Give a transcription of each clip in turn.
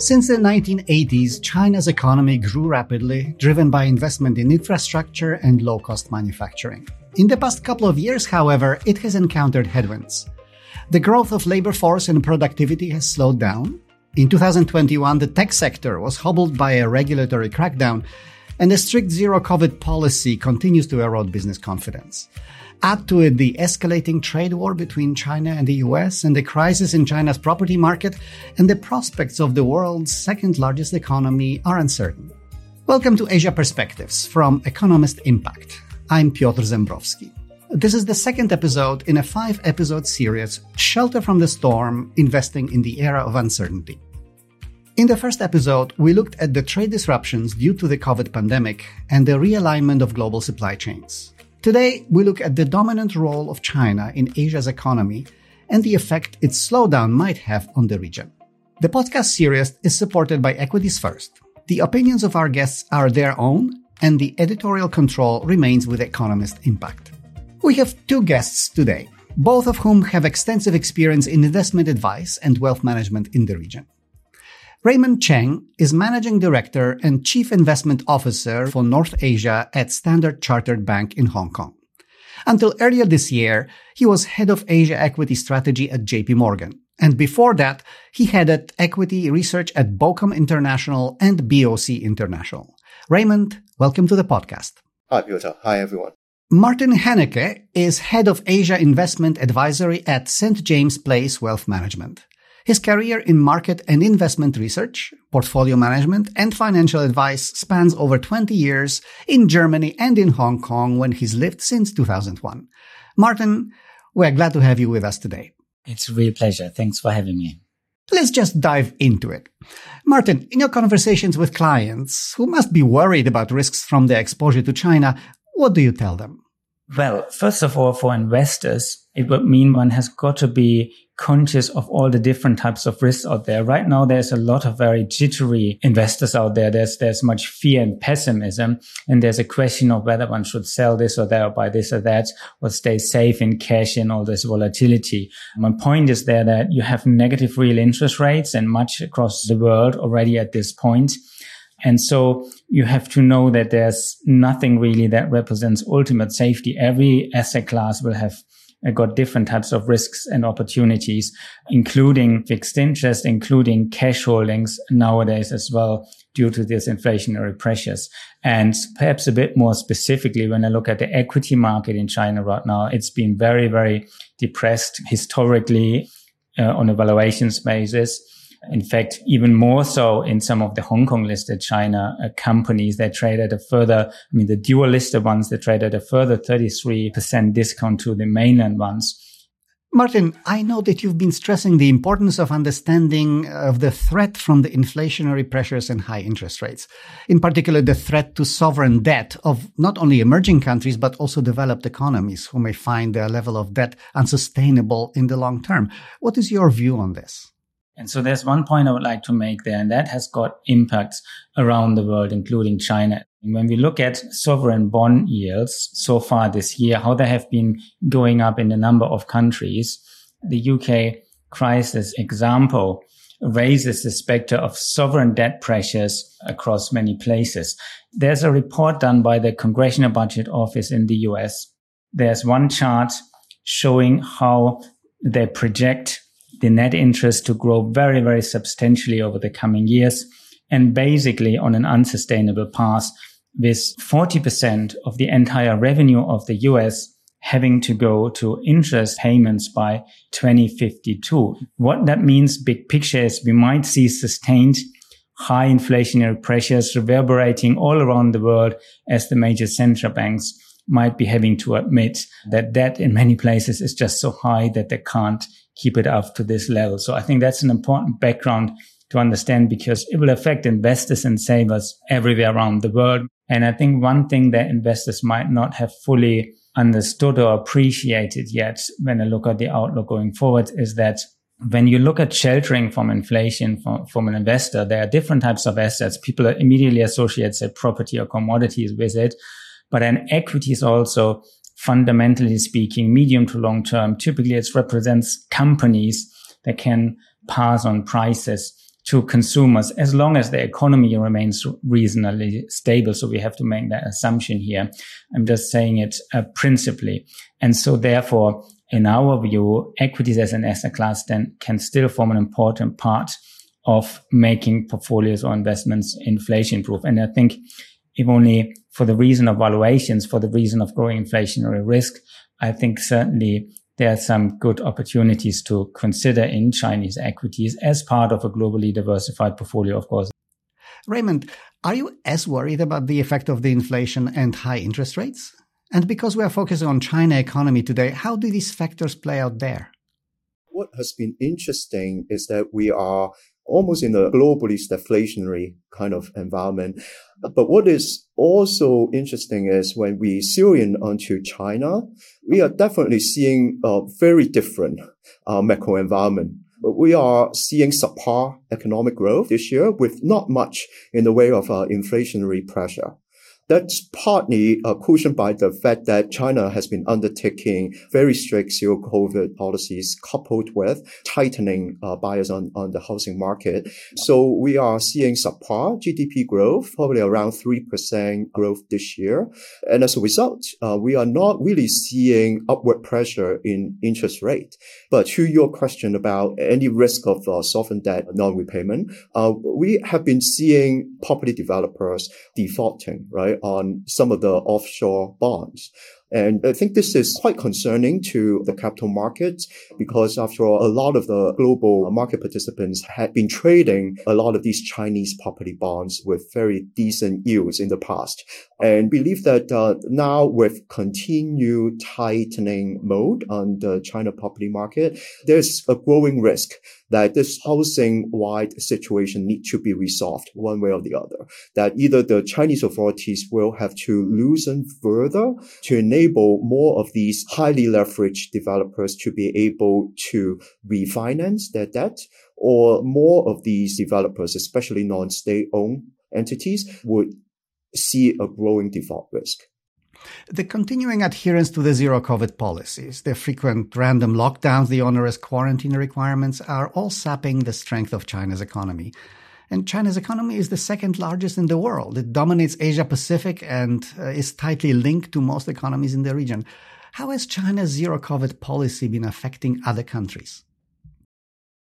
Since the 1980s, China's economy grew rapidly, driven by investment in infrastructure and low cost manufacturing. In the past couple of years, however, it has encountered headwinds. The growth of labor force and productivity has slowed down. In 2021, the tech sector was hobbled by a regulatory crackdown, and a strict zero COVID policy continues to erode business confidence. Add to it the escalating trade war between China and the US and the crisis in China's property market, and the prospects of the world's second largest economy are uncertain. Welcome to Asia Perspectives from Economist Impact. I'm Piotr Zembrowski. This is the second episode in a five episode series, Shelter from the Storm Investing in the Era of Uncertainty. In the first episode, we looked at the trade disruptions due to the COVID pandemic and the realignment of global supply chains. Today, we look at the dominant role of China in Asia's economy and the effect its slowdown might have on the region. The podcast series is supported by Equities First. The opinions of our guests are their own, and the editorial control remains with Economist Impact. We have two guests today, both of whom have extensive experience in investment advice and wealth management in the region. Raymond Cheng is Managing Director and Chief Investment Officer for North Asia at Standard Chartered Bank in Hong Kong. Until earlier this year, he was head of Asia equity strategy at JP Morgan. And before that, he headed equity research at BOCOM International and BOC International. Raymond, welcome to the podcast. Hi, Piotr. Hi, everyone. Martin Hennecke is head of Asia Investment Advisory at St. James Place Wealth Management. His career in market and investment research, portfolio management, and financial advice spans over 20 years in Germany and in Hong Kong when he's lived since 2001. Martin, we're glad to have you with us today. It's a real pleasure. Thanks for having me. Let's just dive into it. Martin, in your conversations with clients who must be worried about risks from their exposure to China, what do you tell them? Well, first of all, for investors, it would mean one has got to be conscious of all the different types of risks out there. Right now, there's a lot of very jittery investors out there. There's, there's much fear and pessimism. And there's a question of whether one should sell this or that or buy this or that or stay safe in cash in all this volatility. My point is there that you have negative real interest rates and much across the world already at this point. And so you have to know that there's nothing really that represents ultimate safety. Every asset class will have got different types of risks and opportunities, including fixed interest, including cash holdings nowadays as well due to these inflationary pressures. And perhaps a bit more specifically, when I look at the equity market in China right now, it's been very, very depressed historically uh, on a valuations basis. In fact, even more so in some of the Hong Kong listed China uh, companies, they trade at a further, I mean, the dual listed ones, that trade at a further 33% discount to the mainland ones. Martin, I know that you've been stressing the importance of understanding of the threat from the inflationary pressures and high interest rates. In particular, the threat to sovereign debt of not only emerging countries, but also developed economies who may find their level of debt unsustainable in the long term. What is your view on this? And so there's one point I would like to make there, and that has got impacts around the world, including China. When we look at sovereign bond yields so far this year, how they have been going up in a number of countries, the UK crisis example raises the specter of sovereign debt pressures across many places. There's a report done by the Congressional Budget Office in the US. There's one chart showing how they project the net interest to grow very, very substantially over the coming years and basically on an unsustainable path with 40% of the entire revenue of the US having to go to interest payments by 2052. What that means, big picture, is we might see sustained high inflationary pressures reverberating all around the world as the major central banks might be having to admit that debt in many places is just so high that they can't keep it up to this level. So I think that's an important background to understand because it will affect investors and savers everywhere around the world. And I think one thing that investors might not have fully understood or appreciated yet when I look at the outlook going forward is that when you look at sheltering from inflation from, from an investor, there are different types of assets. People immediately associate say property or commodities with it, but then equities also fundamentally speaking, medium to long term, typically it represents companies that can pass on prices to consumers as long as the economy remains reasonably stable. So we have to make that assumption here. I'm just saying it uh, principally. And so therefore, in our view, equities as an asset class then can still form an important part of making portfolios or investments inflation proof. And I think if only for the reason of valuations, for the reason of growing inflationary risk, I think certainly there are some good opportunities to consider in Chinese equities as part of a globally diversified portfolio, of course. Raymond, are you as worried about the effect of the inflation and high interest rates? And because we are focusing on China economy today, how do these factors play out there? What has been interesting is that we are almost in a globally deflationary kind of environment. But what is also interesting is when we zero in onto China, we are definitely seeing a very different uh, macro environment. We are seeing subpar economic growth this year with not much in the way of uh, inflationary pressure. That's partly uh, cushioned by the fact that China has been undertaking very strict zero COVID policies coupled with tightening uh, bias on, on the housing market. So we are seeing subpar GDP growth, probably around 3% growth this year. And as a result, uh, we are not really seeing upward pressure in interest rate. But to your question about any risk of uh, sovereign debt non-repayment, uh, we have been seeing property developers defaulting, right? On some of the offshore bonds. And I think this is quite concerning to the capital markets because after all, a lot of the global market participants had been trading a lot of these Chinese property bonds with very decent yields in the past and believe that uh, now with continued tightening mode on the China property market, there's a growing risk that this housing wide situation needs to be resolved one way or the other. That either the Chinese authorities will have to loosen further to enable enable more of these highly leveraged developers to be able to refinance their debt or more of these developers, especially non-state owned entities would see a growing default risk. The continuing adherence to the zero COVID policies, the frequent random lockdowns, the onerous quarantine requirements are all sapping the strength of China's economy. And China's economy is the second largest in the world. It dominates Asia Pacific and uh, is tightly linked to most economies in the region. How has China's zero COVID policy been affecting other countries?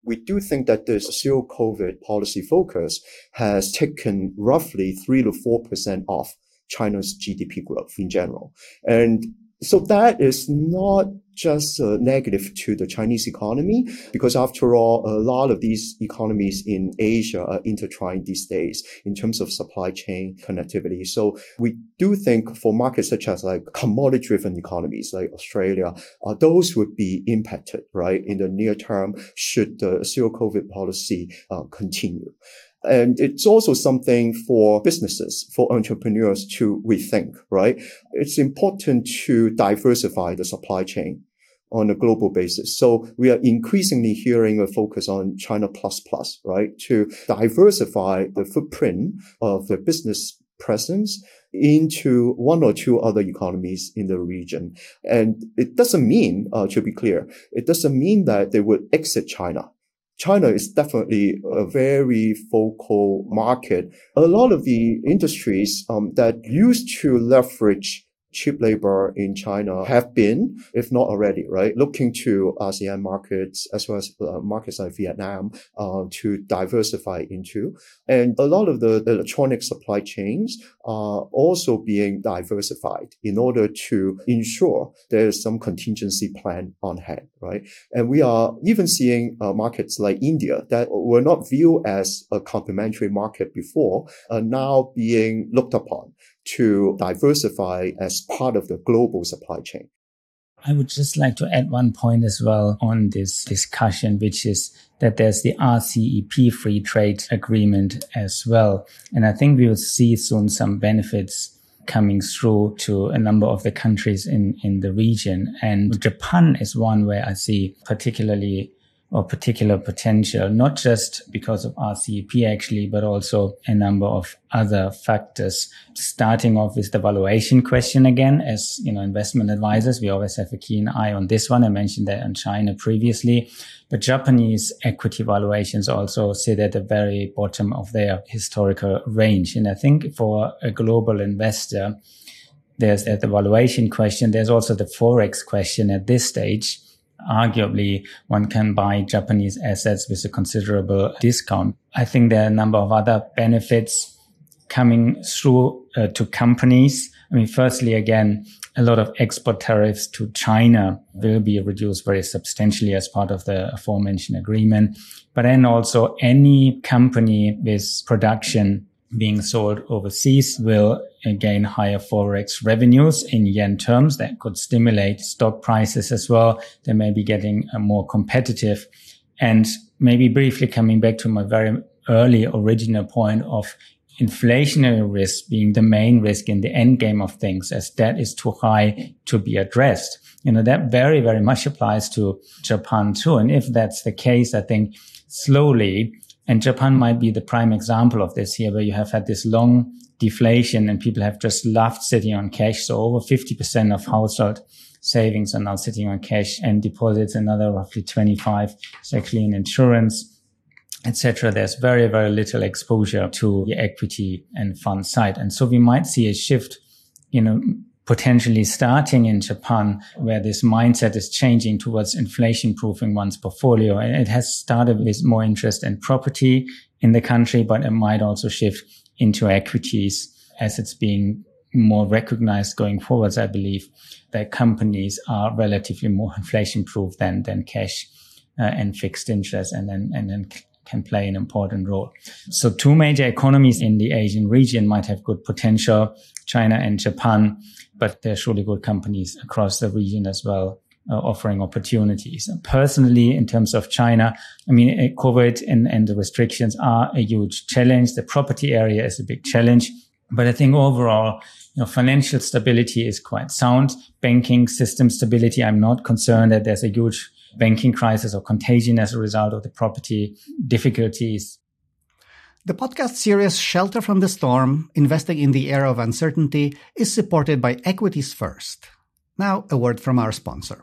we do think that this zero COVID policy focus has taken roughly three to four percent off China's GDP growth in general. And so that is not just a negative to the Chinese economy, because after all, a lot of these economies in Asia are intertwined these days in terms of supply chain connectivity. So we do think for markets such as like commodity driven economies like Australia, uh, those would be impacted, right, in the near term should the zero COVID policy uh, continue. And it's also something for businesses, for entrepreneurs to rethink, right? It's important to diversify the supply chain on a global basis. So we are increasingly hearing a focus on China plus plus, right? To diversify the footprint of the business presence into one or two other economies in the region. And it doesn't mean, uh, to be clear, it doesn't mean that they would exit China. China is definitely a very focal market. A lot of the industries um, that used to leverage cheap labor in China have been, if not already, right, looking to ASEAN markets as well as uh, markets like Vietnam uh, to diversify into. And a lot of the electronic supply chains are also being diversified in order to ensure there is some contingency plan on hand, right? And we are even seeing uh, markets like India that were not viewed as a complementary market before are now being looked upon to diversify as part of the global supply chain. I would just like to add one point as well on this discussion, which is that there's the RCEP free trade agreement as well. And I think we will see soon some benefits coming through to a number of the countries in, in the region. And Japan is one where I see particularly or particular potential, not just because of RCEP actually, but also a number of other factors. Starting off with the valuation question again, as you know, investment advisors, we always have a keen eye on this one. I mentioned that on China previously, but Japanese equity valuations also sit at the very bottom of their historical range. And I think for a global investor, there's the valuation question. There's also the forex question at this stage arguably one can buy Japanese assets with a considerable discount. I think there are a number of other benefits coming through uh, to companies. I mean, firstly, again, a lot of export tariffs to China will be reduced very substantially as part of the aforementioned agreement. But then also any company with production being sold overseas will gain higher forex revenues in yen terms that could stimulate stock prices as well. They may be getting uh, more competitive. And maybe briefly coming back to my very early original point of inflationary risk being the main risk in the end game of things as debt is too high to be addressed. You know, that very, very much applies to Japan too. And if that's the case, I think slowly and Japan might be the prime example of this here, where you have had this long deflation and people have just loved sitting on cash. So over 50% of household savings are now sitting on cash and deposits. Another roughly 25 is actually in insurance, etc. There's very, very little exposure to the equity and fund side. And so we might see a shift, you know, potentially starting in Japan, where this mindset is changing towards inflation proofing one's portfolio. It has started with more interest in property in the country, but it might also shift into equities as it's being more recognized going forwards. I believe that companies are relatively more inflation proof than, than cash uh, and fixed interest and then, and then can play an important role. So two major economies in the Asian region might have good potential, China and Japan but there are surely good companies across the region as well. Uh, offering opportunities. Personally, in terms of China, I mean, uh, COVID and, and the restrictions are a huge challenge. The property area is a big challenge. But I think overall, you know, financial stability is quite sound. Banking system stability, I'm not concerned that there's a huge banking crisis or contagion as a result of the property difficulties. The podcast series Shelter from the Storm, Investing in the Era of Uncertainty, is supported by Equities First. Now, a word from our sponsor.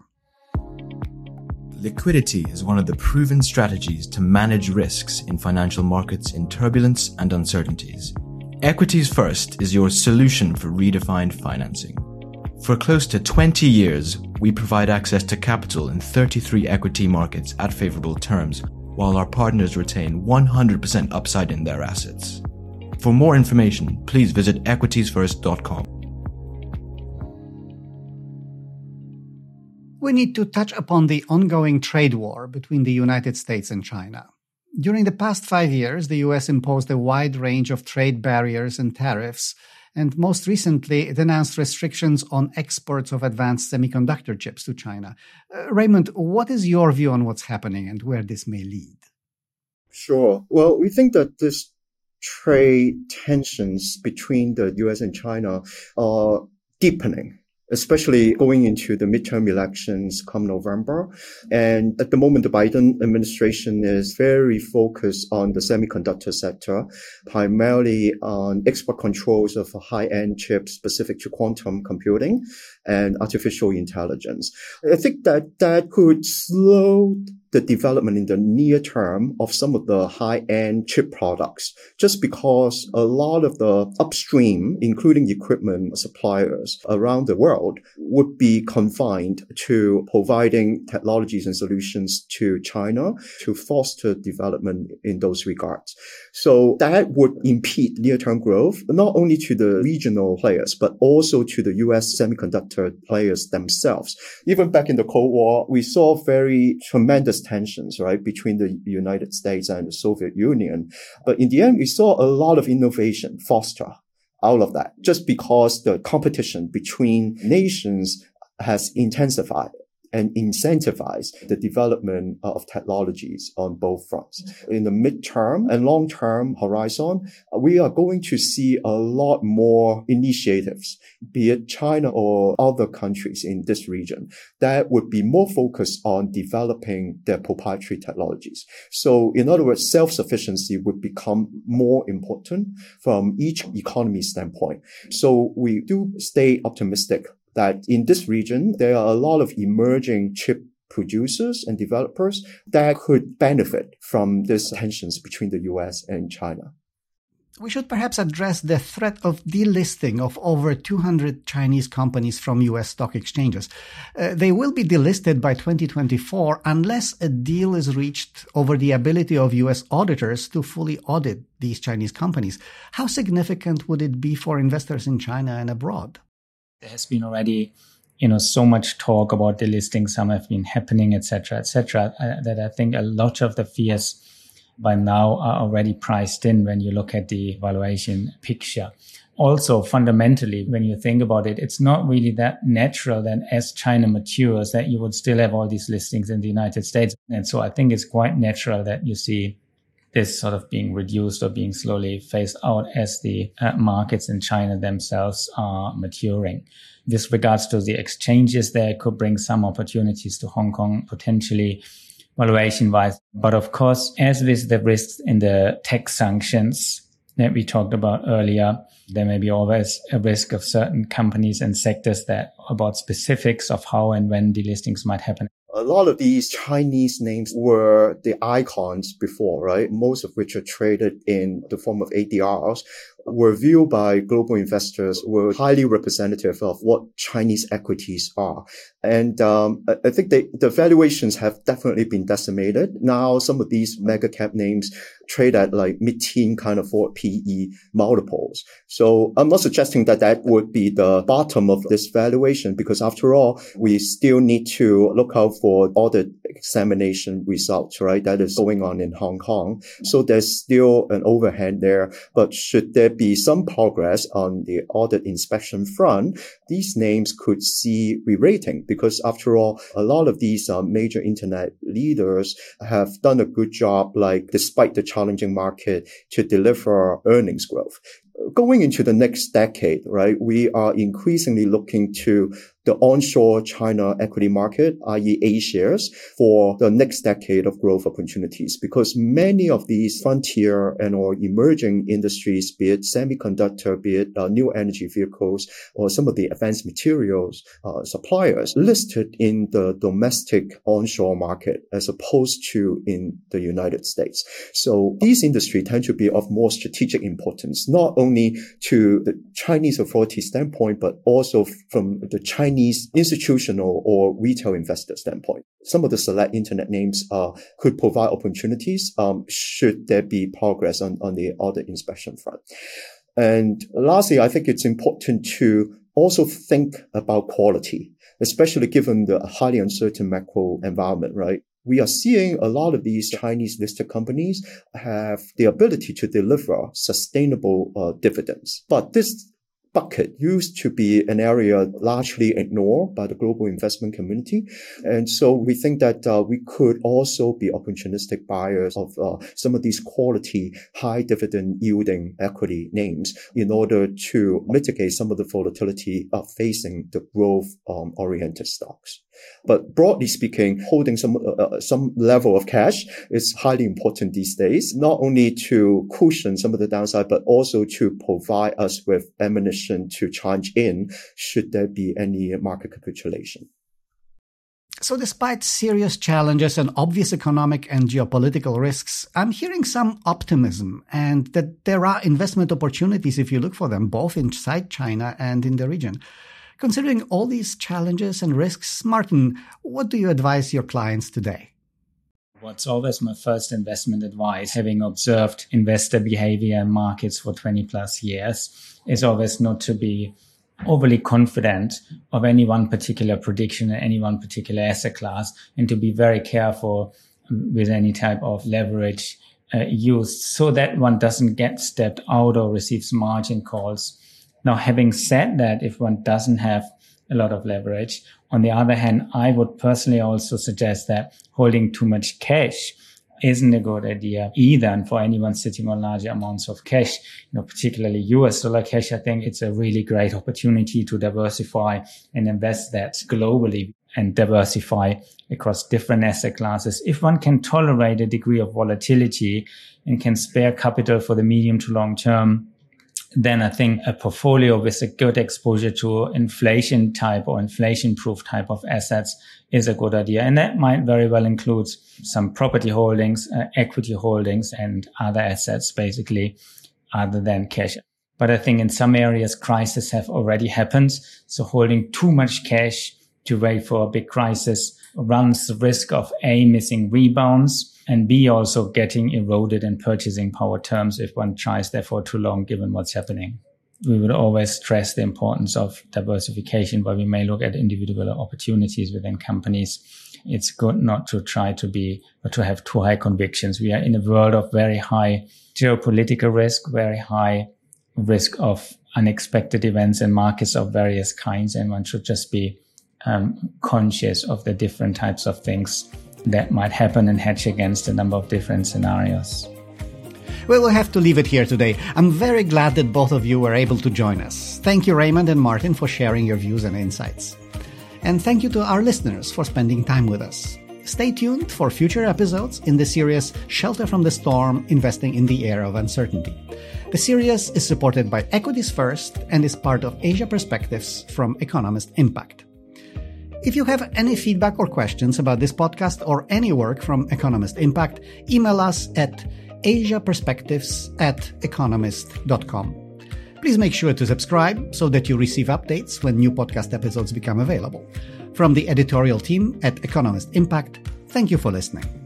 Liquidity is one of the proven strategies to manage risks in financial markets in turbulence and uncertainties. Equities First is your solution for redefined financing. For close to 20 years, we provide access to capital in 33 equity markets at favorable terms while our partners retain 100% upside in their assets. For more information, please visit equitiesfirst.com. We need to touch upon the ongoing trade war between the United States and China. During the past five years, the US imposed a wide range of trade barriers and tariffs and most recently, it announced restrictions on exports of advanced semiconductor chips to China. Uh, Raymond, what is your view on what's happening and where this may lead? Sure. Well, we think that this trade tensions between the US and China are deepening especially going into the midterm elections come November. And at the moment, the Biden administration is very focused on the semiconductor sector, primarily on export controls of high-end chips specific to quantum computing and artificial intelligence. I think that that could slow the development in the near term of some of the high-end chip products, just because a lot of the upstream, including equipment suppliers around the world, would be confined to providing technologies and solutions to China to foster development in those regards. So that would impede near-term growth, not only to the regional players, but also to the US semiconductor players themselves. Even back in the Cold War, we saw very tremendous tensions, right, between the United States and the Soviet Union. But in the end, we saw a lot of innovation foster out of that just because the competition between nations has intensified and incentivize the development of technologies on both fronts. Mm-hmm. In the midterm and long term horizon, we are going to see a lot more initiatives, be it China or other countries in this region that would be more focused on developing their proprietary technologies. So in other words, self-sufficiency would become more important from each economy standpoint. So we do stay optimistic that in this region, there are a lot of emerging chip producers and developers that could benefit from these tensions between the US and China. We should perhaps address the threat of delisting of over 200 Chinese companies from US stock exchanges. Uh, they will be delisted by 2024 unless a deal is reached over the ability of US auditors to fully audit these Chinese companies. How significant would it be for investors in China and abroad? There has been already you know so much talk about delisting. Some have been happening etc etc uh, that i think a lot of the fears by now are already priced in when you look at the valuation picture. Also fundamentally when you think about it it's not really that natural that as china matures that you would still have all these listings in the united states. And so i think it's quite natural that you see this sort of being reduced or being slowly phased out as the uh, markets in China themselves are maturing. With regards to the exchanges, there could bring some opportunities to Hong Kong potentially valuation wise. But of course, as with the risks in the tech sanctions that we talked about earlier, there may be always a risk of certain companies and sectors that about specifics of how and when delistings might happen a lot of these Chinese names were the icons before, right? Most of which are traded in the form of ADRs were viewed by global investors were highly representative of what Chinese equities are. And um, I think they, the valuations have definitely been decimated. Now, some of these mega cap names trade at like mid-teen kind of for PE multiples. So I'm not suggesting that that would be the bottom of this valuation because after all, we still need to look out for audit examination results, right? That is going on in Hong Kong. So there's still an overhang there, but should there be some progress on the audit inspection front, these names could see re-rating because after all, a lot of these uh, major internet leaders have done a good job, like despite the challenging market to deliver earnings growth. Going into the next decade, right, we are increasingly looking to the onshore China equity market, i.e. A shares for the next decade of growth opportunities because many of these frontier and or emerging industries, be it semiconductor, be it uh, new energy vehicles or some of the advanced materials uh, suppliers listed in the domestic onshore market as opposed to in the United States. So these industries tend to be of more strategic importance, not only to the Chinese authority standpoint, but also from the Chinese Chinese institutional or retail investor standpoint. Some of the select internet names uh, could provide opportunities um, should there be progress on, on the audit inspection front. And lastly, I think it's important to also think about quality, especially given the highly uncertain macro environment, right? we are seeing a lot of these Chinese listed companies have the ability to deliver sustainable uh, dividends. But this bucket used to be an area largely ignored by the global investment community. And so we think that uh, we could also be opportunistic buyers of uh, some of these quality high dividend yielding equity names in order to mitigate some of the volatility of facing the growth um, oriented stocks. But broadly speaking, holding some uh, uh, some level of cash is highly important these days, not only to cushion some of the downside, but also to provide us with ammunition to charge in should there be any market capitulation. So, despite serious challenges and obvious economic and geopolitical risks, I'm hearing some optimism and that there are investment opportunities if you look for them, both inside China and in the region. Considering all these challenges and risks, Martin, what do you advise your clients today? What's always my first investment advice, having observed investor behavior and markets for 20 plus years, is always not to be overly confident of any one particular prediction in any one particular asset class and to be very careful with any type of leverage uh, used so that one doesn't get stepped out or receives margin calls now, having said that, if one doesn't have a lot of leverage. On the other hand, I would personally also suggest that holding too much cash isn't a good idea either. And for anyone sitting on larger amounts of cash, you know, particularly US dollar cash, I think it's a really great opportunity to diversify and invest that globally and diversify across different asset classes. If one can tolerate a degree of volatility and can spare capital for the medium to long term, then I think a portfolio with a good exposure to inflation type or inflation proof type of assets is a good idea. And that might very well include some property holdings, uh, equity holdings and other assets, basically, other than cash. But I think in some areas, crises have already happened. So holding too much cash to wait for a big crisis runs the risk of A, missing rebounds and B, also getting eroded in purchasing power terms if one tries there for too long, given what's happening. We would always stress the importance of diversification, but we may look at individual opportunities within companies. It's good not to try to be or to have too high convictions. We are in a world of very high geopolitical risk, very high risk of unexpected events and markets of various kinds, and one should just be um, conscious of the different types of things that might happen and hedge against a number of different scenarios. Well, we'll have to leave it here today. I'm very glad that both of you were able to join us. Thank you, Raymond and Martin, for sharing your views and insights. And thank you to our listeners for spending time with us. Stay tuned for future episodes in the series Shelter from the Storm Investing in the Era of Uncertainty. The series is supported by Equities First and is part of Asia Perspectives from Economist Impact. If you have any feedback or questions about this podcast or any work from Economist Impact, email us at asiaperspectives at economist.com. Please make sure to subscribe so that you receive updates when new podcast episodes become available. From the editorial team at Economist Impact, thank you for listening.